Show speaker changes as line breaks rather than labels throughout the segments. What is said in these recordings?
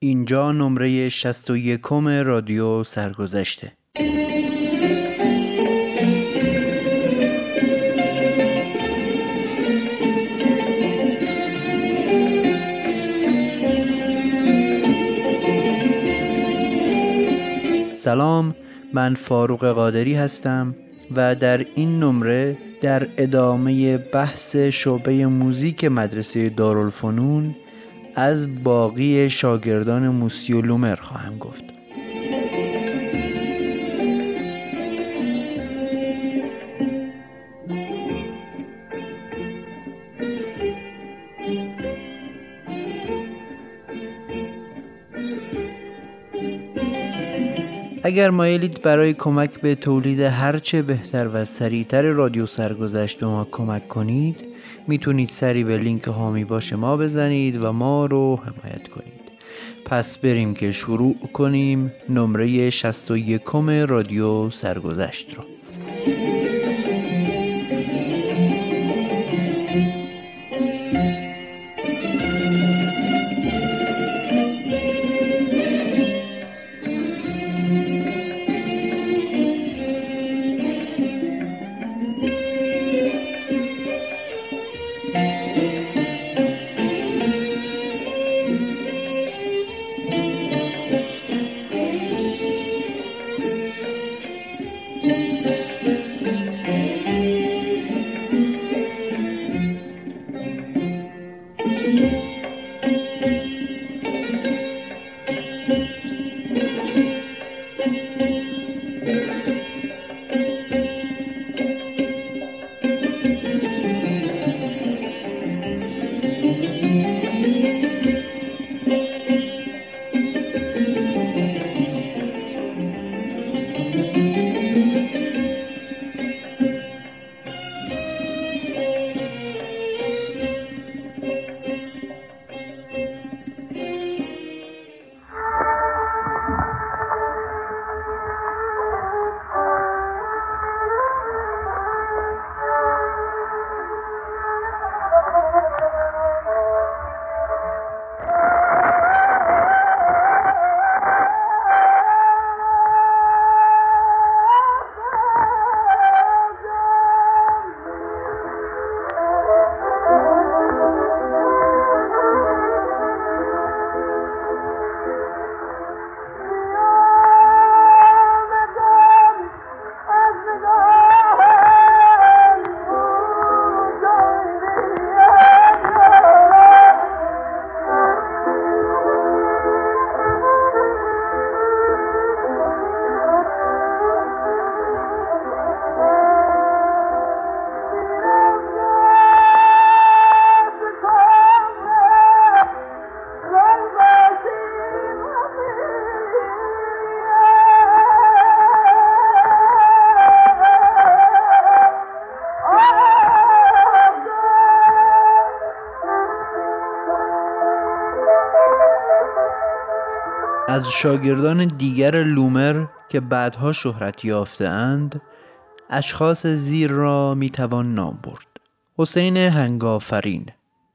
اینجا نمره 61 رادیو سرگذشته. سلام من فاروق قادری هستم و در این نمره در ادامه بحث شعبه موزیک مدرسه دارالفنون از باقی شاگردان موسیو لومر خواهم گفت. اگر مایلید برای کمک به تولید هرچه بهتر و سریعتر رادیو سرگذشت به ما کمک کنید می‌تونید سری به لینک هامی باش ما بزنید و ما رو حمایت کنید. پس بریم که شروع کنیم نمره 61 رادیو سرگذشت رو. از شاگردان دیگر لومر که بعدها شهرت یافته اند اشخاص زیر را می‌توان نام برد. حسین هنگافرین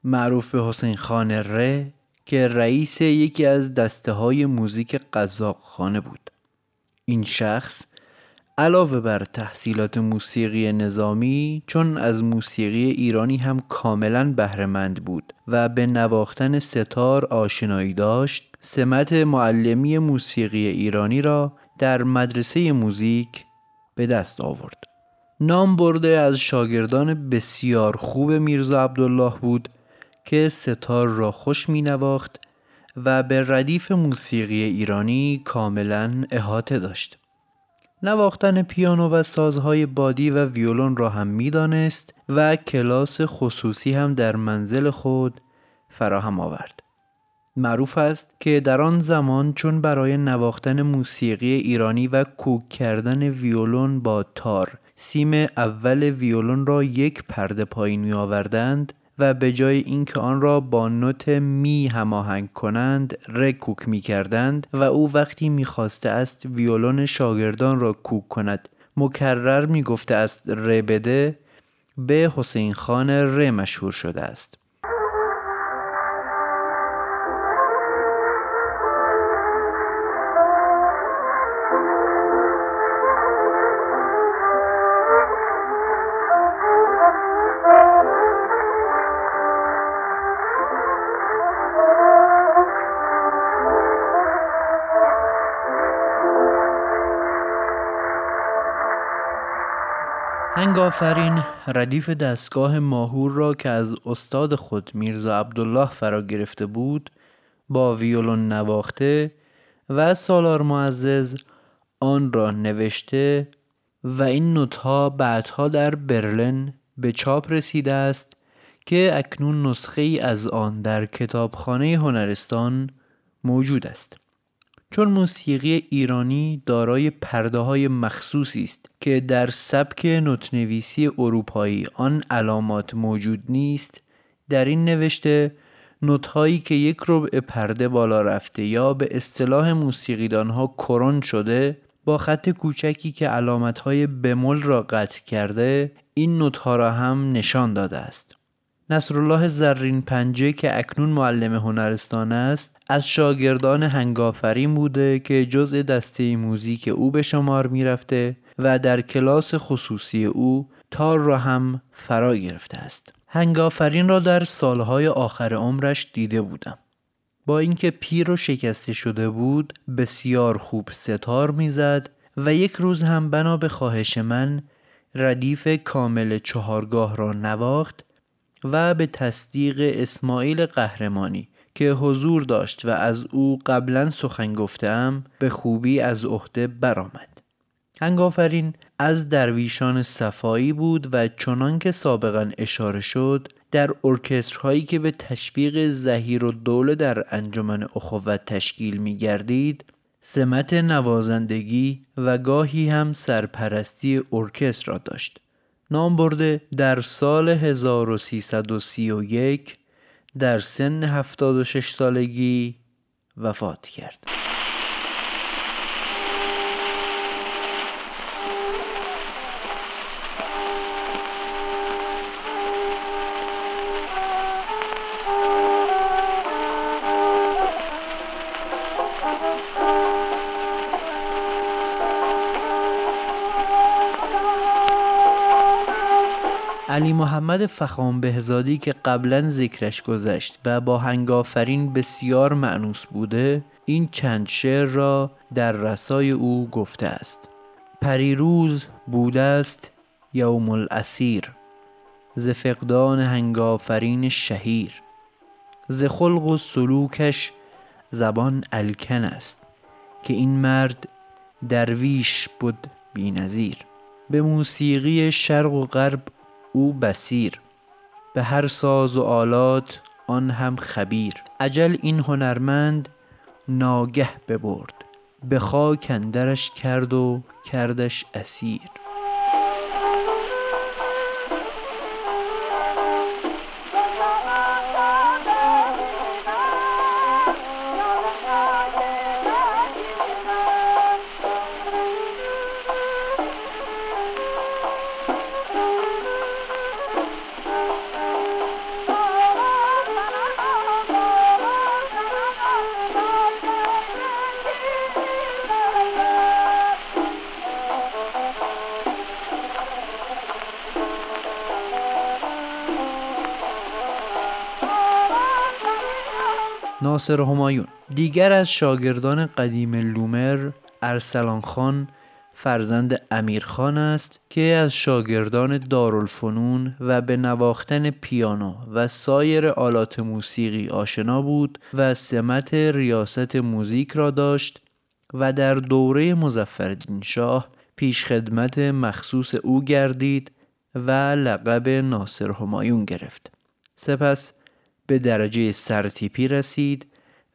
معروف به حسین خان ره که رئیس یکی از دسته های موزیک قزاق خانه بود. این شخص علاوه بر تحصیلات موسیقی نظامی چون از موسیقی ایرانی هم کاملا بهرهمند بود و به نواختن ستار آشنایی داشت سمت معلمی موسیقی ایرانی را در مدرسه موزیک به دست آورد نام برده از شاگردان بسیار خوب میرزا عبدالله بود که ستار را خوش می نواخت و به ردیف موسیقی ایرانی کاملا احاطه داشت نواختن پیانو و سازهای بادی و ویولون را هم می‌دانست و کلاس خصوصی هم در منزل خود فراهم آورد. معروف است که در آن زمان چون برای نواختن موسیقی ایرانی و کوک کردن ویولون با تار سیم اول ویولون را یک پرده پایین می آوردند و به جای اینکه آن را با نوت می هماهنگ کنند رکوک می کردند و او وقتی می خواسته است ویولون شاگردان را کوک کند. مکرر می گفته است ر بده به حسین خان ر مشهور شده است. هنگافرین ردیف دستگاه ماهور را که از استاد خود میرزا عبدالله فرا گرفته بود با ویولون نواخته و سالار معزز آن را نوشته و این نوتها بعدها در برلن به چاپ رسیده است که اکنون نسخه ای از آن در کتابخانه هنرستان موجود است. چون موسیقی ایرانی دارای پرده های مخصوصی است که در سبک نوتنویسی اروپایی آن علامات موجود نیست در این نوشته نوتهایی که یک ربع پرده بالا رفته یا به اصطلاح موسیقیدان ها کرون شده با خط کوچکی که علامت های بمول را قطع کرده این نوتها را هم نشان داده است. نصرالله زرین پنجه که اکنون معلم هنرستان است از شاگردان هنگافرین بوده که جزء دسته موزیک او به شمار می‌رفته و در کلاس خصوصی او تار را هم فرا گرفته است. هنگافرین را در سالهای آخر عمرش دیده بودم. با اینکه پیر و شکسته شده بود بسیار خوب ستار می‌زد و یک روز هم بنا به خواهش من ردیف کامل چهارگاه را نواخت و به تصدیق اسماعیل قهرمانی که حضور داشت و از او قبلا سخن گفتم به خوبی از عهده برآمد. هنگافرین از درویشان صفایی بود و چنان که سابقا اشاره شد در ارکسترهایی که به تشویق زهیر و دوله در انجمن اخوت تشکیل می گردید سمت نوازندگی و گاهی هم سرپرستی ارکستر را داشت. نام برده در سال 1331 در سن 76 سالگی وفات کرد. علی محمد فخام بهزادی که قبلا ذکرش گذشت و با هنگافرین بسیار معنوس بوده این چند شعر را در رسای او گفته است. پریروز بوده است یوم الاسیر ز فقدان هنگافرین شهیر. ز خلق و سلوکش زبان الکن است که این مرد درویش بود بینظیر به موسیقی شرق و غرب او بسیر به هر ساز و آلات آن هم خبیر. عجل این هنرمند ناگه ببرد به خاک اندرش کرد و کردش اسیر. ناصر همایون. دیگر از شاگردان قدیم لومر ارسلان خان فرزند امیرخان است که از شاگردان دارالفنون و به نواختن پیانو و سایر آلات موسیقی آشنا بود و سمت ریاست موزیک را داشت و در دوره مزفردین شاه پیش خدمت مخصوص او گردید و لقب ناصر همایون گرفت. سپس به درجه سرتیپی رسید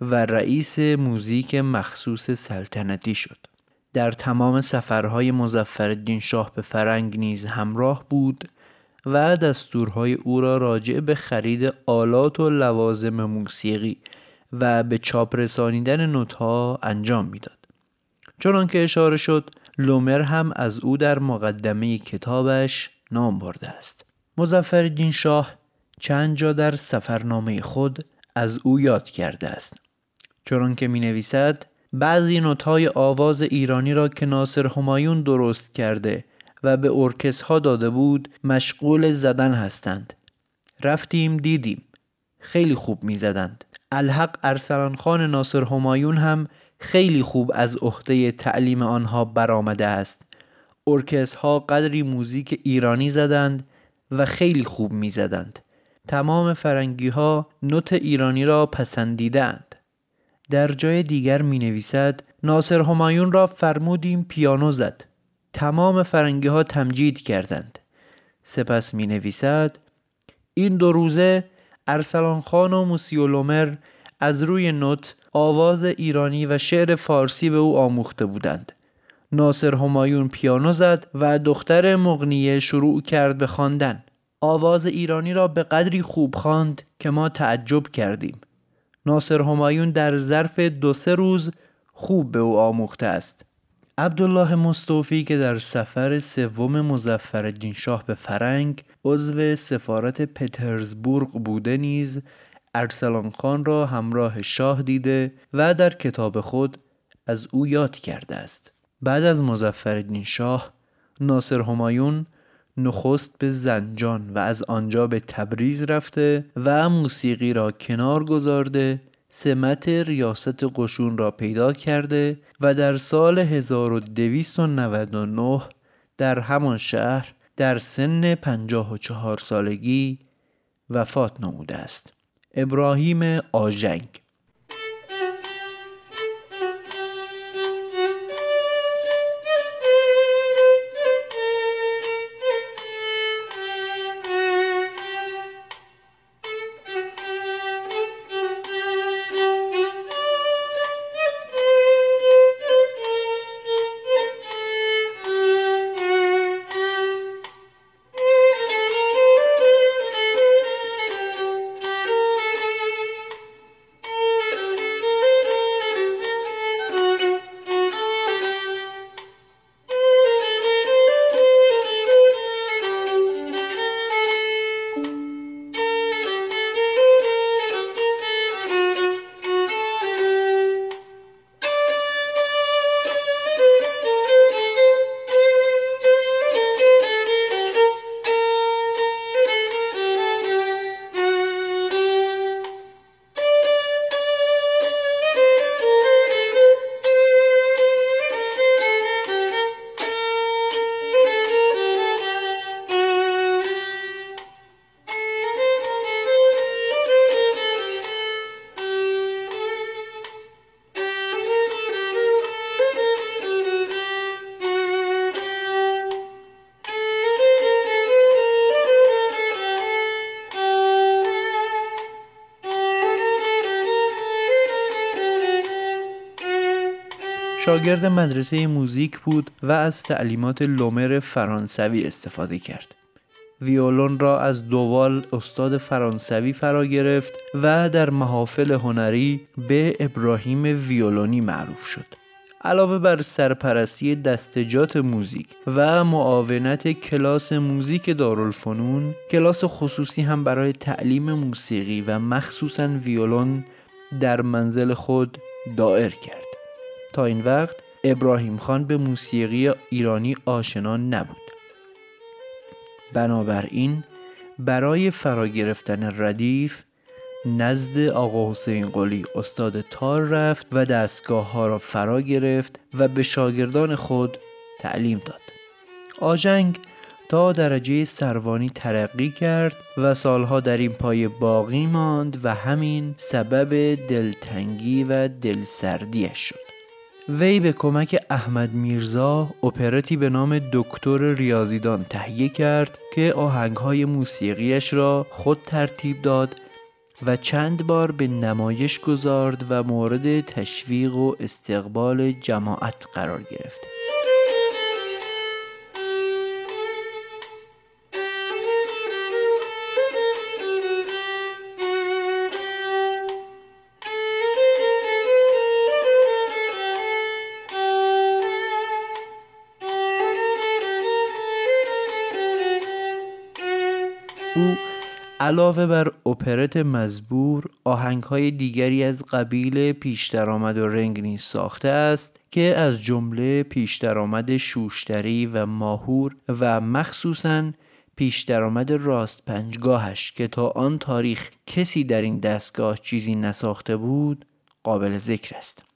و رئیس موزیک مخصوص سلطنتی شد. در تمام سفرهای مظفرالدین شاه به فرنگ نیز همراه بود و دستورهای او را راجع به خرید آلات و لوازم موسیقی و به چاپ رسانیدن نوتها انجام می‌داد. چنانکه اشاره شد لومر هم از او در مقدمه کتابش نام برده است. مزفردین شاه چند جا در سفرنامه خود از او یاد کرده است. چون که می نویسد بعضی نوتهای آواز ایرانی را که ناصر همایون درست کرده و به ارکس ها داده بود مشغول زدن هستند. رفتیم دیدیم. خیلی خوب می زدند الحق ارسلان خان ناصر همایون هم خیلی خوب از عهده تعلیم آنها برآمده است. ها قدری موزیک ایرانی زدند و خیلی خوب می زدند. تمام فرنگی ها نوت ایرانی را پسندیدند. در جای دیگر می نویسد ناصر همایون را فرمودیم پیانو زد. تمام فرنگی ها تمجید کردند. سپس می نویسد این دو روزه ارسلان خان و موسیولومر از روی نوت آواز ایرانی و شعر فارسی به او آموخته بودند. ناصر همایون پیانو زد و دختر مغنیه شروع کرد به خواندن. آواز ایرانی را به قدری خوب خواند که ما تعجب کردیم. ناصر همایون در ظرف دو سه روز خوب به او آموخته است. عبدالله مستوفی که در سفر سوم مزفر شاه به فرنگ عضو سفارت پترزبورگ بوده نیز ارسلان خان را همراه شاه دیده و در کتاب خود از او یاد کرده است. بعد از مزفر شاه ناصر همایون نخست به زنجان و از آنجا به تبریز رفته و موسیقی را کنار گذارده سمت ریاست قشون را پیدا کرده و در سال 1299 در همان شهر در سن 54 سالگی وفات نموده است. ابراهیم آژنگ شاگرد مدرسه موزیک بود و از تعلیمات لومر فرانسوی استفاده کرد. ویولون را از دووال استاد فرانسوی فرا گرفت و در محافل هنری به ابراهیم ویولونی معروف شد. علاوه بر سرپرستی دستجات موزیک و معاونت کلاس موزیک دارالفنون کلاس خصوصی هم برای تعلیم موسیقی و مخصوصا ویولون در منزل خود دائر کرد تا این وقت ابراهیم خان به موسیقی ایرانی آشنا نبود. بنابراین برای فرا گرفتن ردیف نزد آقا حسین قلی استاد تار رفت و دستگاه ها را فرا گرفت و به شاگردان خود تعلیم داد. آژنگ تا درجه سروانی ترقی کرد و سالها در این پای باقی ماند و همین سبب دلتنگی و دلسردیش شد. وی به کمک احمد میرزا اپرتی به نام دکتر ریاضیدان تهیه کرد که آهنگهای موسیقیش را خود ترتیب داد و چند بار به نمایش گذارد و مورد تشویق و استقبال جماعت قرار گرفت. علاوه بر اپرت مزبور های دیگری از قبیل پیش و رنگ نیز ساخته است که از جمله پیش درآمد شوشتری و ماهور و مخصوصا پیش درآمد راست پنجگاهش که تا آن تاریخ کسی در این دستگاه چیزی نساخته بود قابل ذکر است.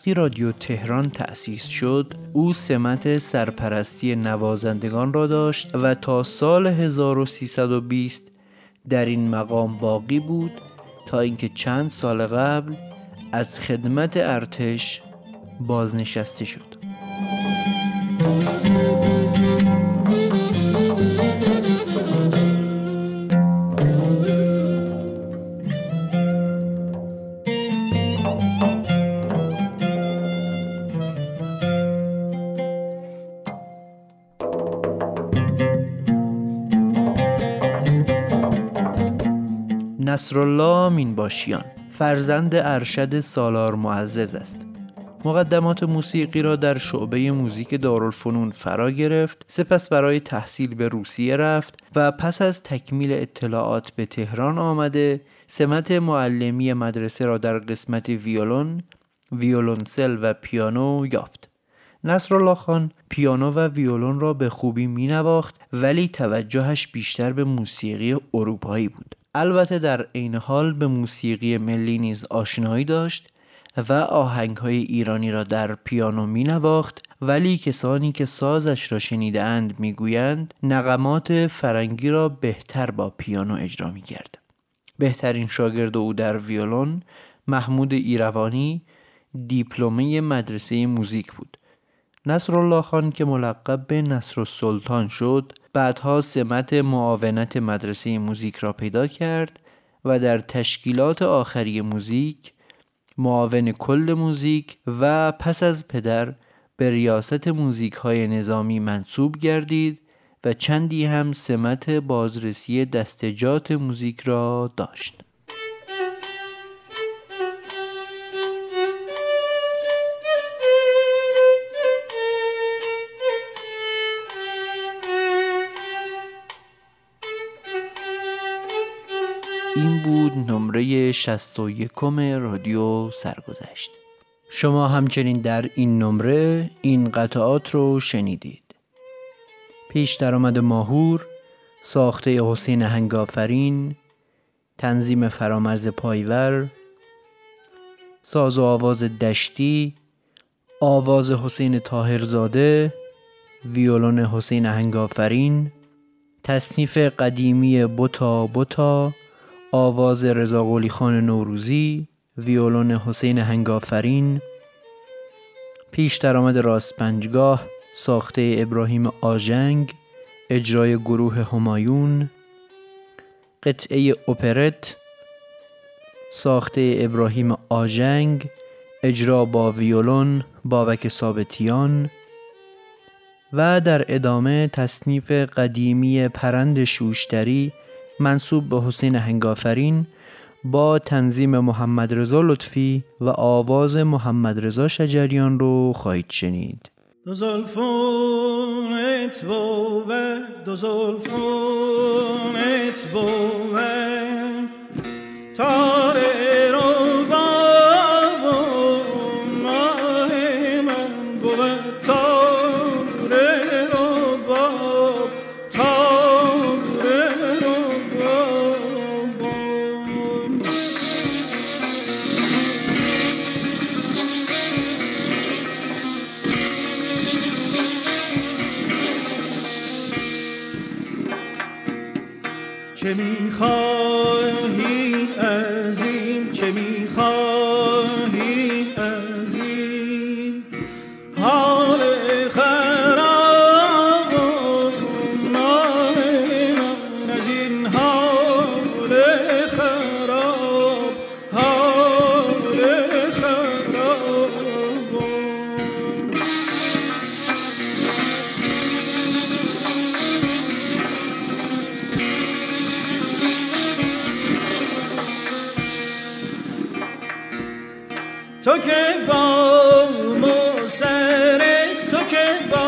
وقتی رادیو تهران تأسیس شد او سمت سرپرستی نوازندگان را داشت و تا سال 1320 در این مقام باقی بود تا اینکه چند سال قبل از خدمت ارتش بازنشسته شد. نصرالله مینباشیان فرزند ارشد سالار معزز است مقدمات موسیقی را در شعبه موزیک دارالفنون فرا گرفت سپس برای تحصیل به روسیه رفت و پس از تکمیل اطلاعات به تهران آمده سمت معلمی مدرسه را در قسمت ویولون، ویولونسل و پیانو یافت. نصرالله خان پیانو و ویولون را به خوبی می نواخت ولی توجهش بیشتر به موسیقی اروپایی بود. البته در عین حال به موسیقی ملی نیز آشنایی داشت و آهنگ های ایرانی را در پیانو می نواخت ولی کسانی که سازش را شنیده اند می گویند نقمات فرنگی را بهتر با پیانو اجرا می کرد. بهترین شاگرد او در ویولون محمود ایروانی دیپلمه مدرسه موزیک بود. نصرالله خان که ملقب به نصر السلطان شد بعدها سمت معاونت مدرسه موزیک را پیدا کرد و در تشکیلات آخری موزیک معاون کل موزیک و پس از پدر به ریاست موزیک های نظامی منصوب گردید و چندی هم سمت بازرسی دستجات موزیک را داشت. این بود نمره 61 رادیو سرگذشت. شما همچنین در این نمره این قطعات رو شنیدید. پیش درآمد ماهور ساخته حسین هنگافرین تنظیم فرامرز پایور ساز و آواز دشتی آواز حسین تاهرزاده ویولون حسین هنگافرین تصنیف قدیمی بوتا بوتا آواز رضا خان نوروزی ویولون حسین هنگافرین پیش درآمد راست پنجگاه ساخته ابراهیم آژنگ اجرای گروه همایون قطعه اپرت ساخته ابراهیم آژنگ اجرا با ویولون بابک ثابتیان و در ادامه تصنیف قدیمی پرند شوشتری منصوب به حسین هنگافرین با تنظیم محمد رضا لطفی و آواز محمد رضا شجریان رو خواهید شنید. دو زلفونت بود دو تاره رو
It's okay,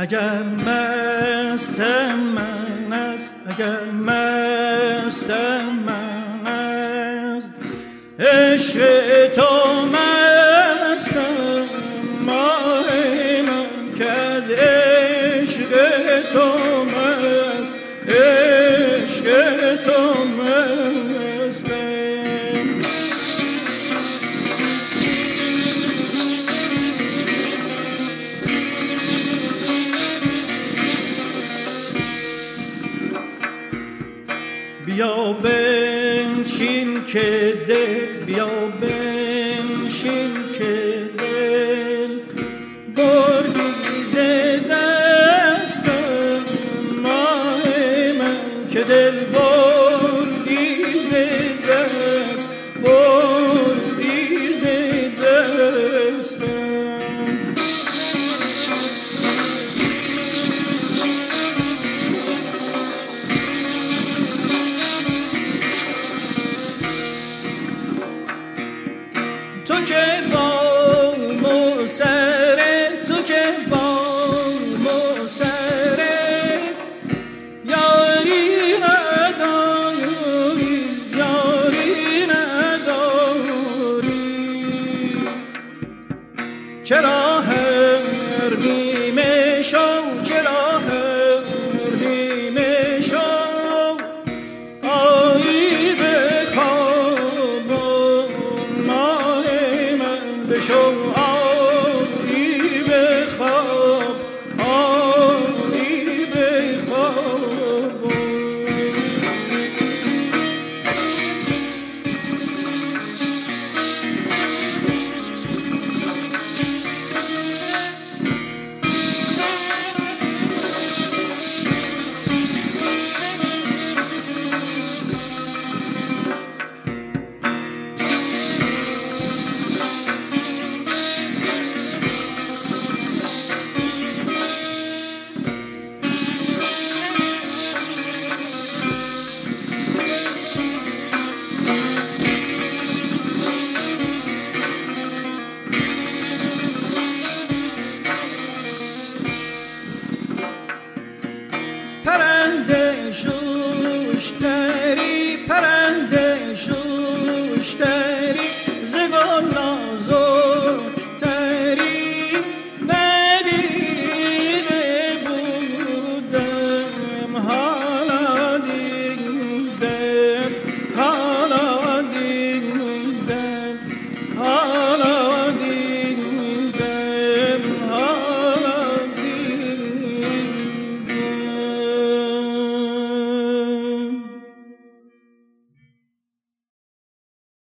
اگر مستم من است اگر مستم من است. عشق تو